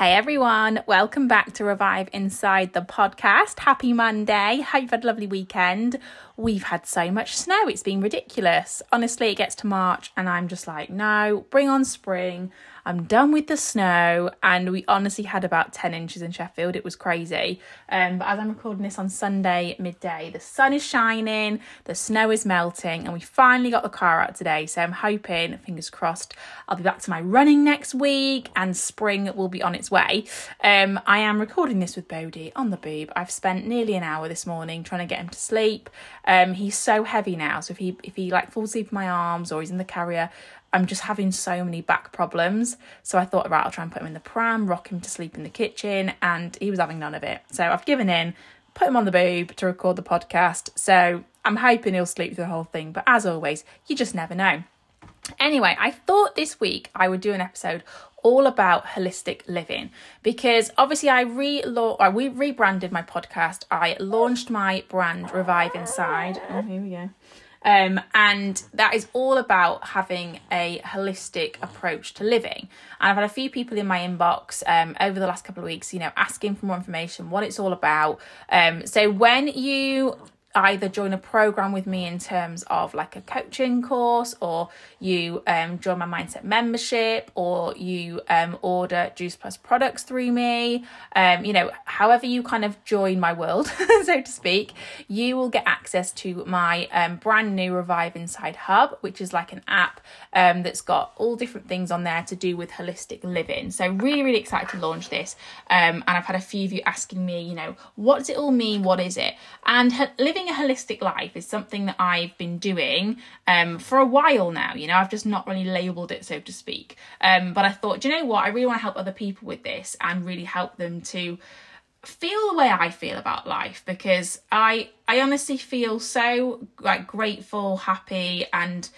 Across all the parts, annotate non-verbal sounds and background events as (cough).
Hey everyone, welcome back to Revive Inside the podcast. Happy Monday. Hope you've had a lovely weekend. We've had so much snow, it's been ridiculous. Honestly, it gets to March and I'm just like, no, bring on spring. I'm done with the snow. And we honestly had about 10 inches in Sheffield. It was crazy. Um, but as I'm recording this on Sunday midday, the sun is shining, the snow is melting, and we finally got the car out today. So I'm hoping, fingers crossed, I'll be back to my running next week and spring will be on its way. Um, I am recording this with Bodhi on the boob. I've spent nearly an hour this morning trying to get him to sleep. Um, he's so heavy now. So if he if he like falls asleep in my arms or he's in the carrier, I'm just having so many back problems. So I thought, right, I'll try and put him in the pram, rock him to sleep in the kitchen, and he was having none of it. So I've given in, put him on the boob to record the podcast. So I'm hoping he'll sleep through the whole thing. But as always, you just never know. Anyway, I thought this week I would do an episode all about holistic living because obviously I re I we rebranded my podcast. I launched my brand Revive Inside. Oh, here we go. Um, and that is all about having a holistic approach to living. And I've had a few people in my inbox um, over the last couple of weeks, you know, asking for more information, what it's all about. Um, so when you either join a program with me in terms of like a coaching course or you um, join my mindset membership or you um, order juice plus products through me. Um, you know however you kind of join my world (laughs) so to speak you will get access to my um, brand new revive inside hub which is like an app um, that's got all different things on there to do with holistic living. So really really excited to launch this um, and i've had a few of you asking me you know what does it all mean? What is it? And living living a holistic life is something that I've been doing um, for a while now. You know, I've just not really labeled it, so to speak. Um, but I thought, do you know what? I really want to help other people with this and really help them to feel the way I feel about life because I I honestly feel so like grateful, happy, and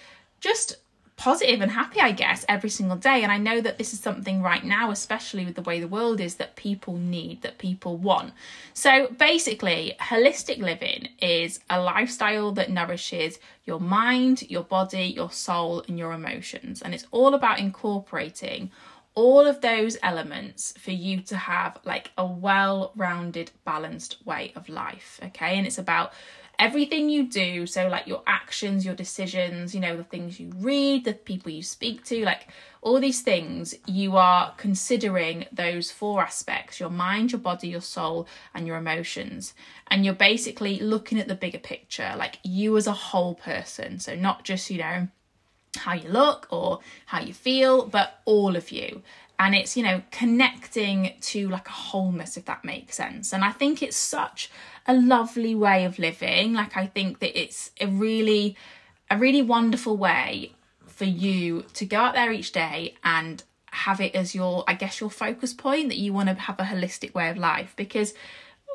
just positive and happy, I guess, every single day. And I know that this is something right now, especially with the way the world is, that people need, that people want. So basically, holistic living is a lifestyle that nourishes your mind, your body, your soul, and your emotions. And it's all about incorporating all of those elements for you to have like a well rounded, balanced way of life. Okay. And it's about everything you do so like your actions your decisions you know the things you read the people you speak to like all these things you are considering those four aspects your mind your body your soul and your emotions and you're basically looking at the bigger picture like you as a whole person so not just you know how you look or how you feel but all of you. And it's you know connecting to like a wholeness if that makes sense. And i think it's such a lovely way of living. Like i think that it's a really a really wonderful way for you to go out there each day and have it as your i guess your focus point that you want to have a holistic way of life. Because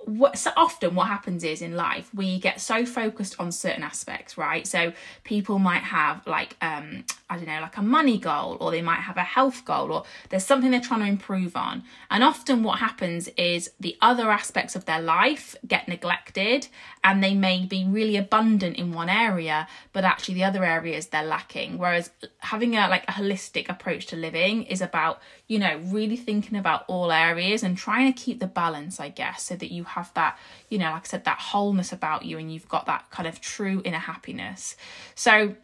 what, so often what happens is in life we get so focused on certain aspects right? So people might have like um i don't know like a money goal or they might have a health goal or there's something they're trying to improve on. And often what happens is the other aspects of their life get neglected and they may be really abundant in one area but actually the other areas they're lacking whereas having a like a holistic approach to living is about you know really thinking about all areas and trying to keep the balance i guess so that you have that, you know, like I said, that wholeness about you and you've got that kind of true inner happiness. So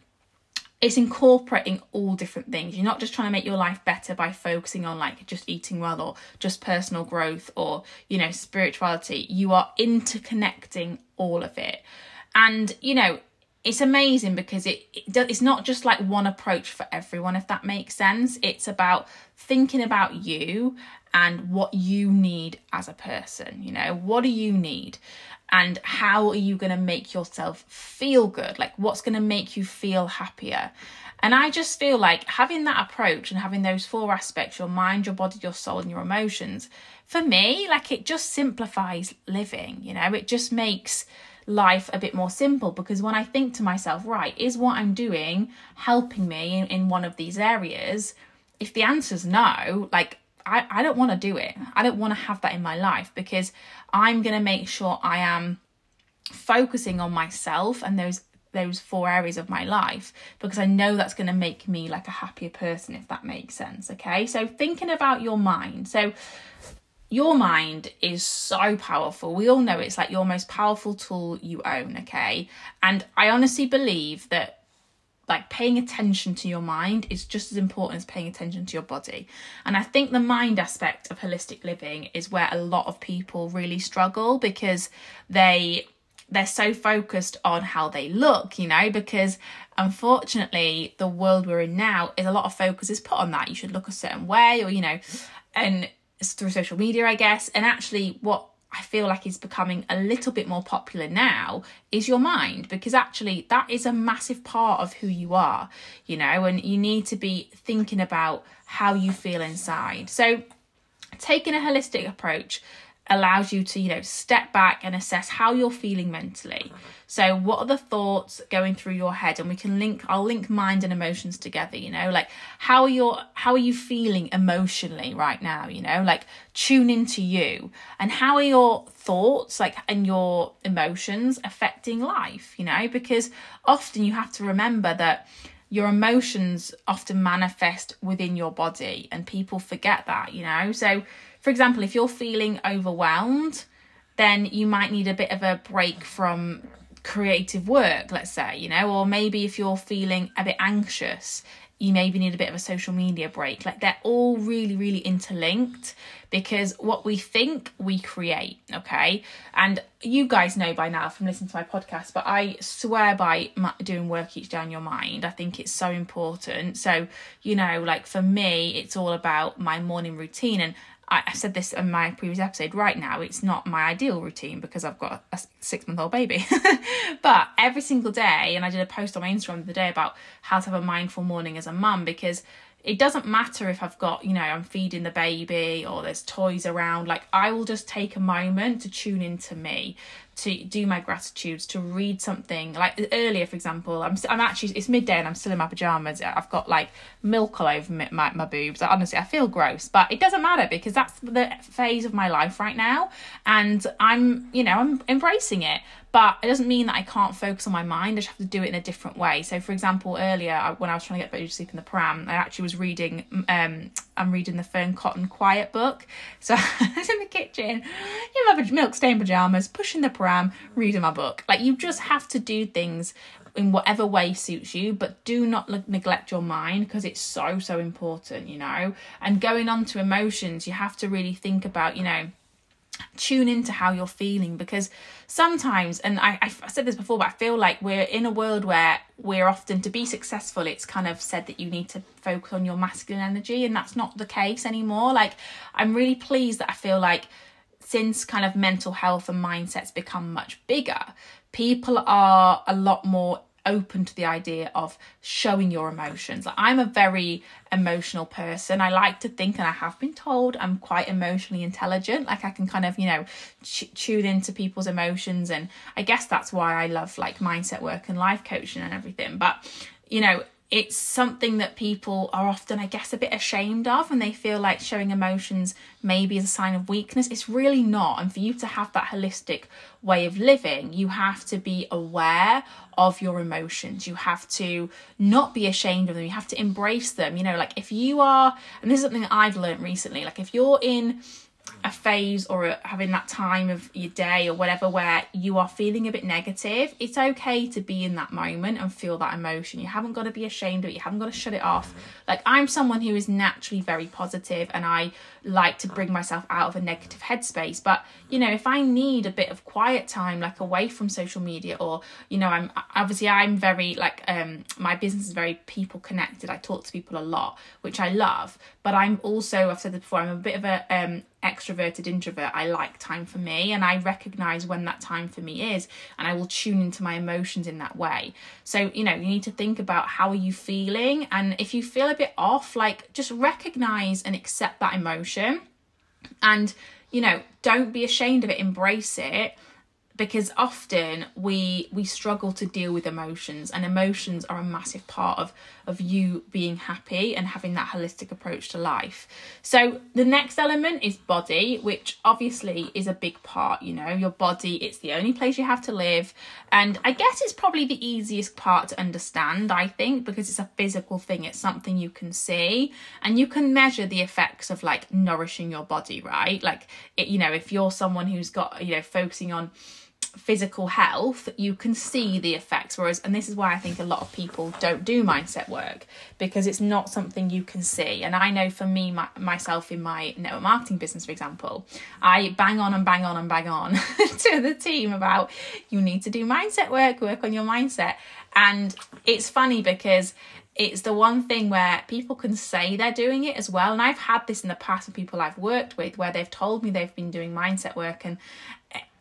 it's incorporating all different things. You're not just trying to make your life better by focusing on like just eating well or just personal growth or, you know, spirituality. You are interconnecting all of it. And, you know, it's amazing because it, it it's not just like one approach for everyone if that makes sense it's about thinking about you and what you need as a person. You know, what do you need? And how are you going to make yourself feel good? Like, what's going to make you feel happier? And I just feel like having that approach and having those four aspects your mind, your body, your soul, and your emotions for me, like, it just simplifies living. You know, it just makes life a bit more simple because when I think to myself, right, is what I'm doing helping me in, in one of these areas? If the answer's no, like I, I don't want to do it. I don't want to have that in my life because I'm going to make sure I am focusing on myself and those those four areas of my life because I know that's going to make me like a happier person if that makes sense okay so thinking about your mind so your mind is so powerful. We all know it's like your most powerful tool you own, okay? And I honestly believe that like paying attention to your mind is just as important as paying attention to your body. And I think the mind aspect of holistic living is where a lot of people really struggle because they they're so focused on how they look, you know, because unfortunately the world we're in now is a lot of focus is put on that. You should look a certain way or, you know, and through social media, I guess. And actually what I feel like is becoming a little bit more popular now is your mind because actually that is a massive part of who you are, you know, and you need to be thinking about how you feel inside. So, taking a holistic approach allows you to you know step back and assess how you're feeling mentally. So what are the thoughts going through your head? And we can link i'll link mind and emotions together you know like how are your how are you feeling emotionally right now you know like tune into you. And how are your thoughts like and your emotions affecting life you know? Because often you have to remember that your emotions often manifest within your body and people forget that you know? So for example, if you're feeling overwhelmed, then you might need a bit of a break from creative work, let's say, you know, or maybe if you're feeling a bit anxious, you maybe need a bit of a social media break. Like they're all really, really interlinked because what we think we create, okay? And you guys know by now from listening to my podcast, but I swear by doing work each day on your mind. I think it's so important. So, you know, like for me, it's all about my morning routine and I said this in my previous episode. Right now, it's not my ideal routine because I've got a six month old baby. (laughs) but every single day, and I did a post on my Instagram the other day about how to have a mindful morning as a mum because it doesn't matter if I've got, you know, I'm feeding the baby or there's toys around. Like, I will just take a moment to tune into me, to do my gratitudes, to read something. Like earlier, for example, I'm I'm actually it's midday and I'm still in my pajamas. I've got like milk all over my my, my boobs. Honestly, I feel gross, but it doesn't matter because that's the phase of my life right now, and I'm you know I'm embracing it but it doesn't mean that I can't focus on my mind. I just have to do it in a different way. So, for example, earlier when I was trying to get baby to sleep in the pram, I actually was reading. Um, I'm reading the Fearne Cotton Quiet book. So (laughs) I was in the kitchen in my milk stained pajamas, pushing the reading my book. Like you just have to do things in whatever way suits you, but do not neglect your mind because it's so so important. You know, and going on to emotions, you have to really think about. You know tune into how you're feeling because sometimes and I, I said this before but i feel like we're in a world where we're often to be successful it's kind of said that you need to focus on your masculine energy and that's not the case anymore like i'm really pleased that i feel like since kind of mental health and mindsets become much bigger people are a lot more open to the idea of showing your emotions. Like I'm a very emotional person. I like to think, and I have been told, I'm quite emotionally intelligent. Like I can kind of, you know, ch- tune into people's emotions, and I guess that's why I love like mindset work and life coaching and everything. But you know, it's something that people are often, I guess, a bit ashamed of, and they feel like showing emotions maybe is a sign of weakness. It's really not. And for you to have that holistic way of living, you have to be aware of your emotions. You have to not be ashamed of them. You have to embrace them. You know, like if you are, and this is something that I've learned recently, like if you're in a phase or a, having that time of your day or whatever where you are feeling a bit negative, it's okay to be in that moment and feel that emotion. You haven't got to be ashamed of it, you haven't got to shut it off. Like, I'm someone who is naturally very positive and I like to bring myself out of a negative headspace. But, you know, if I need a bit of quiet time, like away from social media, or, you know, I'm obviously I'm very like, um, my business is very people connected. I talk to people a lot, which I love. But I'm also, I've said this before, I'm a bit of a, um, extroverted introvert i like time for me and i recognize when that time for me is and i will tune into my emotions in that way so you know you need to think about how are you feeling and if you feel a bit off like just recognize and accept that emotion and you know don't be ashamed of it. Embrace it because often we we struggle to deal with emotions and emotions are a massive part of of you being happy and having that holistic approach to life. So the next element is body which obviously is a big part you know your body it's the only place you have to live. And i guess it's probably the easiest part to understand i think because it's a physical thing it's something you can see and you can measure the effects of like nourishing your body right? Like it, you know if you're someone who's got you know focusing on physical health, you can see the effects. Whereas, and this is why I think a lot of people don't do mindset work because it's not something you can see. And I know for me, my, myself in my network marketing business, for example, I bang on and bang on and bang on (laughs) to the team about you need to do mindset work, work on your mindset. And it's funny because it's the one thing where people can say they're doing it as well and i've had this in the past with people i've worked with where they've told me they've been doing mindset work and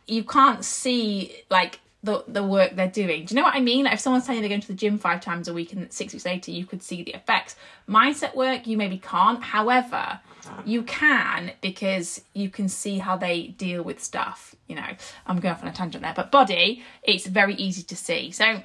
you can't see like the the work they're doing. Do you know what I mean? Like if someone's telling you they're going to the gym five times a week and six weeks later you could see the effects. Mindset work you maybe can't. However, you can because you can see how they deal with stuff. You know, I'm going off on a tangent there, but body, it's very easy to see. So,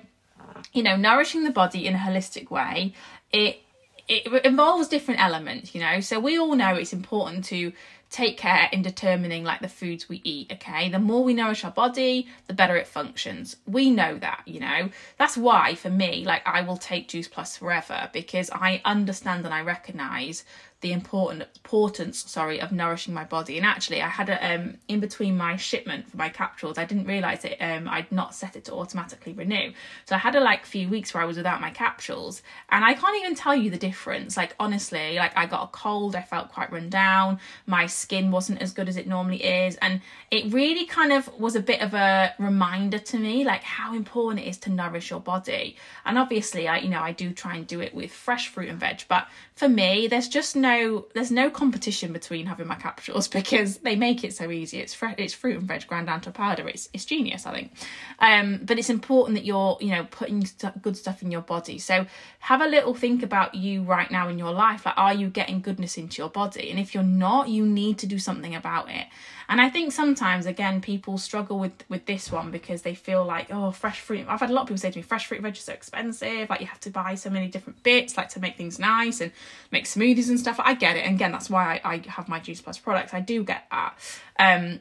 you know, nourishing the body in a holistic way, it it involves different elements, you know. So we all know it's important to take care in determining like the foods we eat okay? The more we nourish our body the better it functions. We know that you know? That's why for me like i will take juice plus forever because i understand and i recognize the important importance sorry of nourishing my body. And actually i had a um in between my shipment for my capsules i didn't realize it um i'd not set it to automatically renew. So i had a like few weeks where i was without my capsules. And i can't even tell you the difference. Like honestly like i got a cold i felt quite run down. My skin wasn't as good as it normally is. And it really kind of was a bit of a reminder to me like how important it is to nourish your body. And obviously i you know i do try and do it with fresh fruit and veg. But for me there's just no no there's no competition between having my capsules (laughs) because they make it so easy. It's fr- it's fruit and veg ground down to powder. It's it's genius, I think. Um, but it's important that you're you know putting st- good stuff in your body. So have a little think about you right now in your life. Like, are you getting goodness into your body? And if you're not, you need to do something about it. And I think sometimes again people struggle with with this one because they feel like oh fresh fruit. I've had a lot of people say to me fresh fruit and veg is so expensive. Like you have to buy so many different bits like to make things nice and make smoothies and stuff. I get it. And again, that's why I, I have my Juice Plus products. I do get that. Um,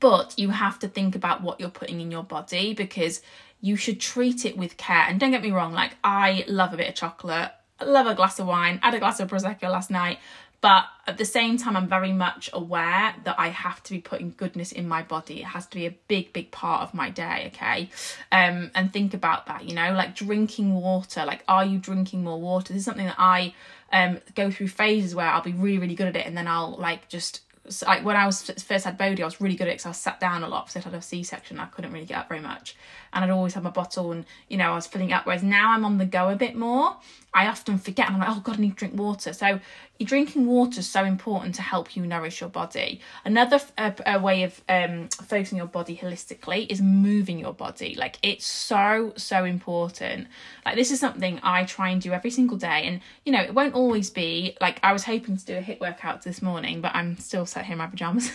but you have to think about what you're putting in your body because you should treat it with care. And don't get me wrong, like I love a bit of chocolate. I love a glass of wine. I had a glass of prosecco last night, but at the same time i'm very much aware that i have to be putting goodness in my body it has to be a big big part of my day okay um and think about that you know like drinking water like are you drinking more water this is something that i um go through phases where i'll be really really good at it and then i'll like just like when I was first had Bodhi, I was really good at it because I sat down a lot because I had a C section. I couldn't really get up very much, and I'd always have my bottle, and you know I was filling it up. Whereas now I'm on the go a bit more. I often forget, I'm like, oh god, I need to drink water. So drinking water is so important to help you nourish your body. Another uh, way of um, focusing your body holistically is moving your body. Like it's so so important. Like this is something I try and do every single day, and you know it won't always be like I was hoping to do a HIIT workout this morning, but I'm still sat here in my pajamas.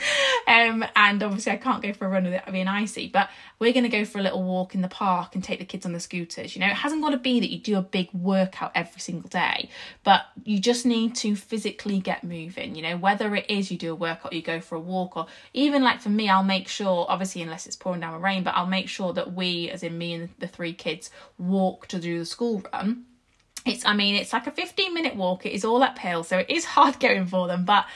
(laughs) um, and obviously I can't go for a run with it being icy, but we're going to go for a little walk in the park and take the kids on the scooters. You know, it hasn't got to be that you do a big workout every single day, but you just need to physically get moving. You know, whether it is you do a workout, you go for a walk, or even like for me, I'll make sure, obviously, unless it's pouring down rain, but I'll make sure that we, as in me and the three kids, walk to do the school run it's i mean it's like a 15 minute walk it is all uphill so it is (laughs) hard going for them but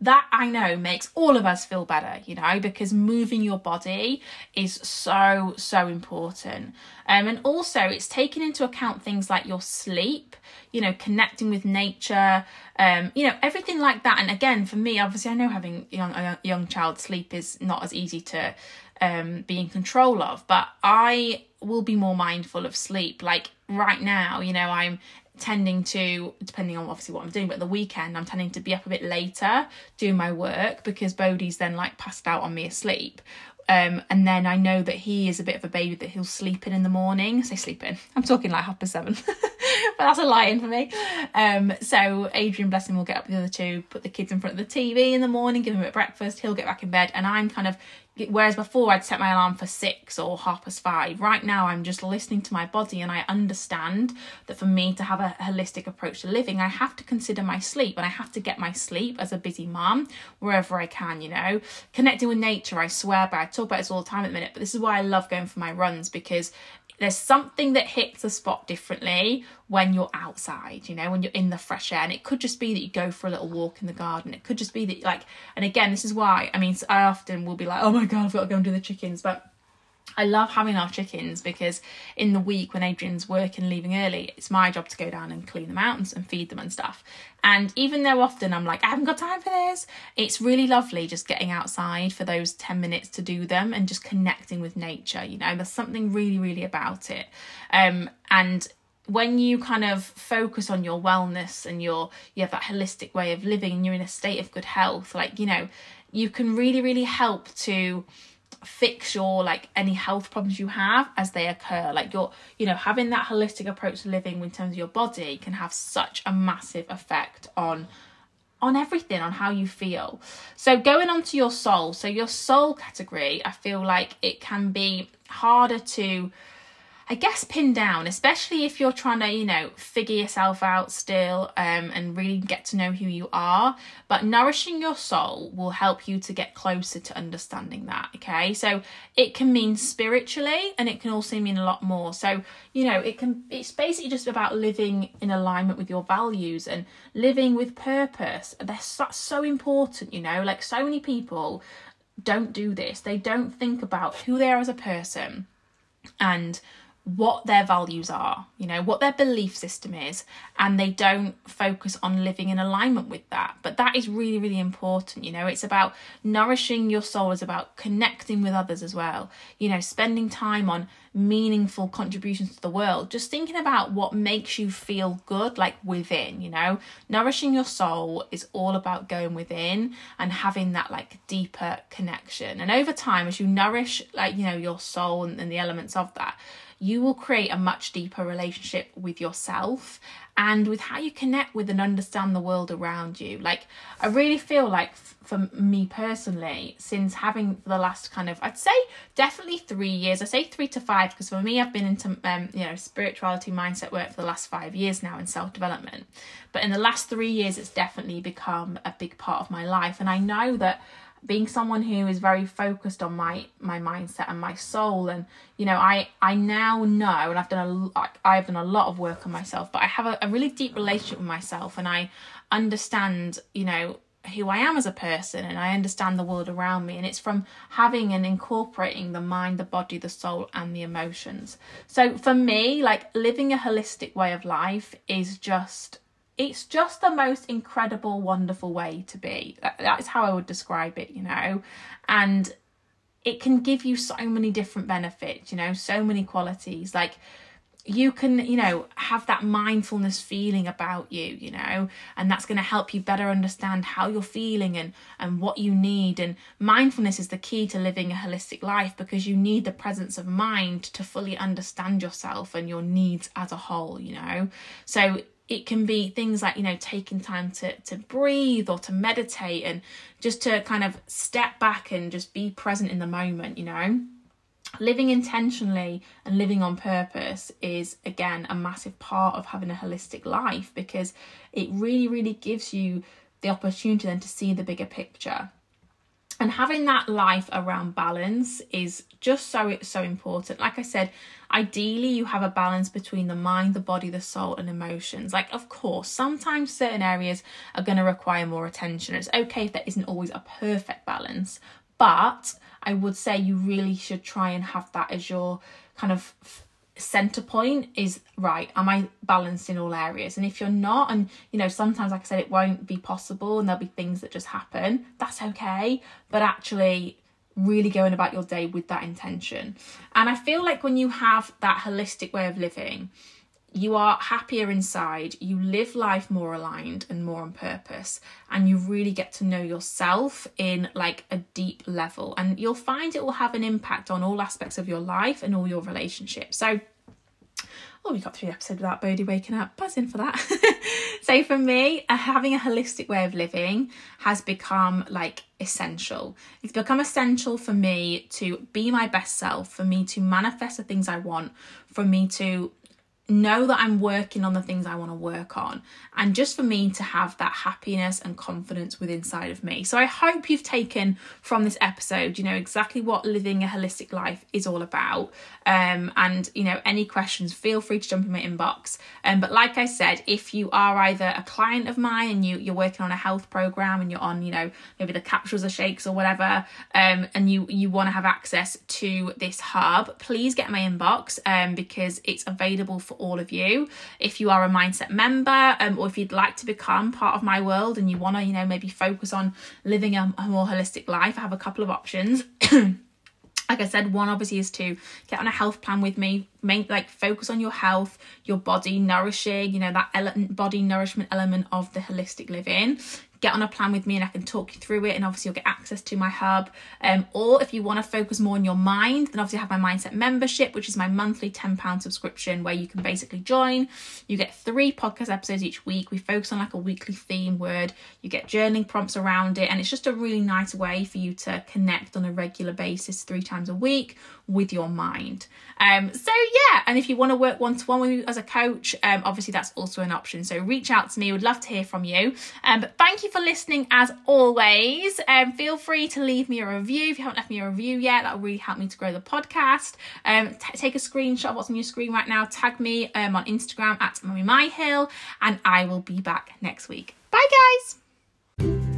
that I know makes all of us feel better, you know, because moving your body is so, so important. Um, and also, it's taking into account things like your sleep, you know, connecting with nature, um, you know, everything like that. And again, for me, obviously, I know having young, a young child sleep is not as easy to um, be in control of, but I will be more mindful of sleep. Like right now, you know, I'm tending to, depending on obviously what I'm doing, but the weekend I'm tending to be up a bit later doing my work because Bodhi's then like passed out on me asleep. Um, and then I know that he is a bit of a baby that he'll sleep in in the morning. Say sleep in. I'm talking like half past seven. (laughs) but that's a lie-in for me. Um, so Adrian, bless him, will get up the other two, put the kids in front of the TV in the morning, give them a breakfast. He'll get back in bed, and I'm kind of whereas before I'd set my alarm for six or half past five. Right now I'm just listening to my body, and I understand that for me to have a holistic approach to living, I have to consider my sleep, and I have to get my sleep as a busy mom wherever I can. You know, connecting with nature. I swear by. I talk about this all the time at the minute, but this is why I love going for my runs because there's something that hits the spot differently when you're outside, you know, when you're in the fresh air. And it could just be that you go for a little walk in the garden. It could just be that, like, and again, this is why, I mean, I often will be like, oh my God, I've got to go and do the chickens. But I love having our chickens because in the week when Adrian's working and leaving early, it's my job to go down and clean them out and, and feed them and stuff. And even though often I'm like, I haven't got time for this, it's really lovely just getting outside for those 10 minutes to do them and just connecting with nature. You know, there's something really, really about it. Um, and when you kind of focus on your wellness and your you have that holistic way of living and you're in a state of good health like you know you can really really help to fix your like any health problems you have as they occur. Like you're you know having that holistic approach to living in terms of your body can have such a massive effect on on everything on how you feel. So going on to your soul. So your soul category i feel like it can be harder to I guess pin down, especially if you're trying to, you know, figure yourself out still um, and really get to know who you are. But nourishing your soul will help you to get closer to understanding that. Okay, so it can mean spiritually and it can also mean a lot more. So, you know, it can, it's basically just about living in alignment with your values and living with purpose. That's so, so important, you know, like so many people don't do this, they don't think about who they are as a person and what their values are, you know, what their belief system is, and they don't focus on living in alignment with that. But that is really, really important, you know, it's about nourishing your soul, it's about connecting with others as well, you know, spending time on meaningful contributions to the world, just thinking about what makes you feel good, like within, you know, nourishing your soul is all about going within and having that like deeper connection. And over time, as you nourish, like, you know, your soul and, and the elements of that, you will create a much deeper relationship with yourself and with how you connect with and understand the world around you. Like, I really feel like for me personally, since having the last kind of, I'd say definitely three years, I say three to five, because for me, I've been into, um, you know, spirituality mindset work for the last five years now in self development. But in the last three years, it's definitely become a big part of my life. And I know that being someone who is very focused on my my mindset and my soul and you know i i now know and i've done a i've done a lot of work on myself but i have a, a really deep relationship with myself and i understand you know who i am as a person and i understand the world around me and it's from having and incorporating the mind the body the soul and the emotions. So for me like living a holistic way of life is just it's just the most incredible, wonderful way to be. That is how I would describe it, you know. And it can give you so many different benefits, you know, so many qualities. Like you can, you know, have that mindfulness feeling about you, you know, and that's going to help you better understand how you're feeling and and what you need. And mindfulness is the key to living a holistic life because you need the presence of mind to fully understand yourself and your needs as a whole, you know. So it can be things like you know taking time to to breathe or to meditate and just to kind of step back and just be present in the moment you know? Living intentionally and living on purpose is again a massive part of having a holistic life because it really really gives you the opportunity then to see the bigger picture and having that life around balance is just so it's so important. Like i said ideally you have a balance between the mind the body the soul and emotions. Like of course sometimes certain areas are going to require more attention. It's okay if there isn't always a perfect balance but i would say you really should try and have that as your kind of center point is right am i balanced in all areas? And if you're not and you know sometimes like i said it won't be possible and there'll be things that just happen that's okay. But actually really going about your day with that intention. And i feel like when you have that holistic way of living you are happier inside, you live life more aligned and more on purpose, and you really get to know yourself in like a deep level. And you'll find it will have an impact on all aspects of your life and all your relationships. So, Oh, we got through the episode without Bodhi waking up. Buzzing for that. (laughs) so for me, uh, having a holistic way of living has become like essential. It's become essential for me to be my best self, for me to manifest the things I want, for me to know that I'm working on the things I want to work on, and just for me to have that happiness and confidence within inside of me. So I hope you've taken from this episode, you know, exactly what living a holistic life is all about. Um, and you know, any questions, feel free to jump in my inbox. Um, but like I said, if you are either a client of mine and you you're working on a health program and you're on, you know, maybe the capsules or shakes or whatever, um, and you you want to have access to this hub, please get my inbox um because it's available for all of you. If you are a mindset member, um, or if you'd like to become part of my world and you want to, you know, maybe focus on living a, a more holistic life, I have a couple of options. (clears throat) like I said, one obviously is to get on a health plan with me, make like focus on your health, your body nourishing, you know, that ele- body nourishment element of the holistic living get on a plan with me and I can talk you through it. And obviously, you'll get access to my hub. Um, or if you want to focus more on your mind, then obviously, I have my mindset membership, which is my monthly £10 subscription where you can basically join. You get three podcast episodes each week. We focus on like a weekly theme word. You get journaling prompts around it. And it's just a really nice way for you to connect on a regular basis three times a week with your mind. Um, so yeah, and if you want to work one to one with me as a coach, um, obviously that's also an option. So reach out to me. Would love to hear from you. Um, but thank for listening as always. Um, feel free to leave me a review if you haven't left me a review yet. That will really help me to grow the podcast. Um, t- take a screenshot of what's on your screen right now. Tag me um on Instagram at Mummy My Hill, and I will be back next week. Bye, guys.